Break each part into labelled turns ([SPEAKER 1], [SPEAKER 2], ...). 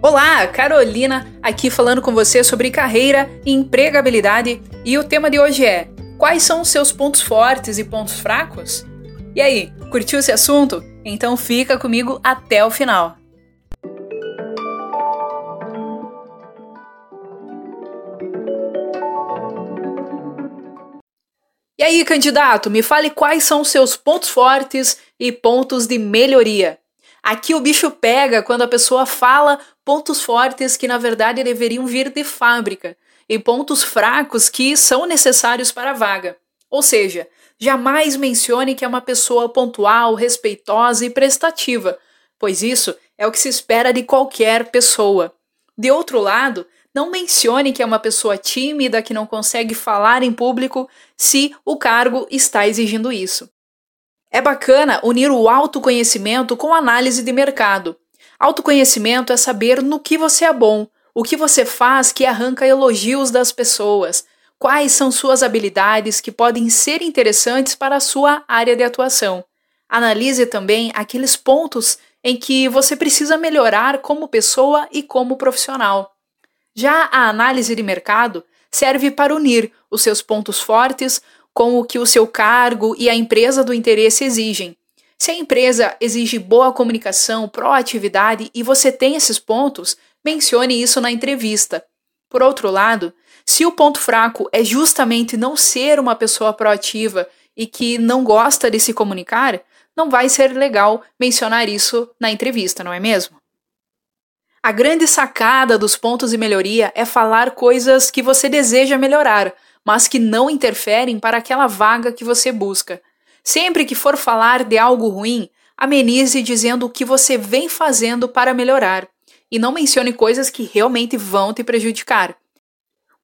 [SPEAKER 1] Olá, Carolina aqui falando com você sobre carreira e empregabilidade e o tema de hoje é: quais são os seus pontos fortes e pontos fracos? E aí, curtiu esse assunto? Então fica comigo até o final. E aí, candidato, me fale quais são os seus pontos fortes e pontos de melhoria. Aqui o bicho pega quando a pessoa fala pontos fortes que na verdade deveriam vir de fábrica e pontos fracos que são necessários para a vaga. Ou seja, jamais mencione que é uma pessoa pontual, respeitosa e prestativa, pois isso é o que se espera de qualquer pessoa. De outro lado, não mencione que é uma pessoa tímida que não consegue falar em público se o cargo está exigindo isso. É bacana unir o autoconhecimento com análise de mercado. Autoconhecimento é saber no que você é bom, o que você faz que arranca elogios das pessoas, quais são suas habilidades que podem ser interessantes para a sua área de atuação. Analise também aqueles pontos em que você precisa melhorar como pessoa e como profissional. Já a análise de mercado serve para unir os seus pontos fortes com o que o seu cargo e a empresa do interesse exigem. Se a empresa exige boa comunicação, proatividade e você tem esses pontos, mencione isso na entrevista. Por outro lado, se o ponto fraco é justamente não ser uma pessoa proativa e que não gosta de se comunicar, não vai ser legal mencionar isso na entrevista, não é mesmo? A grande sacada dos pontos de melhoria é falar coisas que você deseja melhorar, mas que não interferem para aquela vaga que você busca. Sempre que for falar de algo ruim, amenize dizendo o que você vem fazendo para melhorar e não mencione coisas que realmente vão te prejudicar.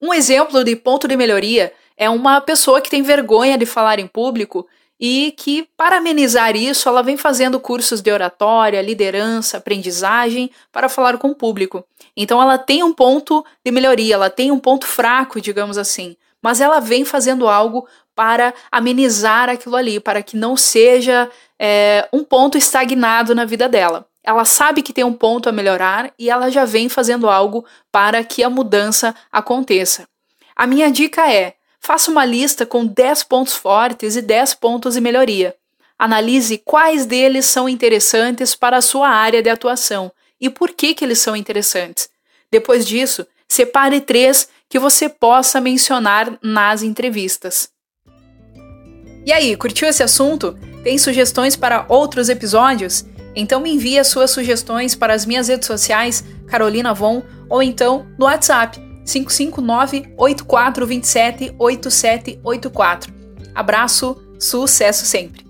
[SPEAKER 1] Um exemplo de ponto de melhoria é uma pessoa que tem vergonha de falar em público e que, para amenizar isso, ela vem fazendo cursos de oratória, liderança, aprendizagem para falar com o público. Então, ela tem um ponto de melhoria, ela tem um ponto fraco, digamos assim mas ela vem fazendo algo para amenizar aquilo ali, para que não seja é, um ponto estagnado na vida dela. Ela sabe que tem um ponto a melhorar e ela já vem fazendo algo para que a mudança aconteça. A minha dica é: faça uma lista com 10 pontos fortes e 10 pontos de melhoria. Analise quais deles são interessantes para a sua área de atuação e por que, que eles são interessantes. Depois disso, separe três que você possa mencionar nas entrevistas. E aí, curtiu esse assunto? Tem sugestões para outros episódios? Então me envie as suas sugestões para as minhas redes sociais, Carolina Von, ou então no WhatsApp 559 8427 8784. Abraço, sucesso sempre!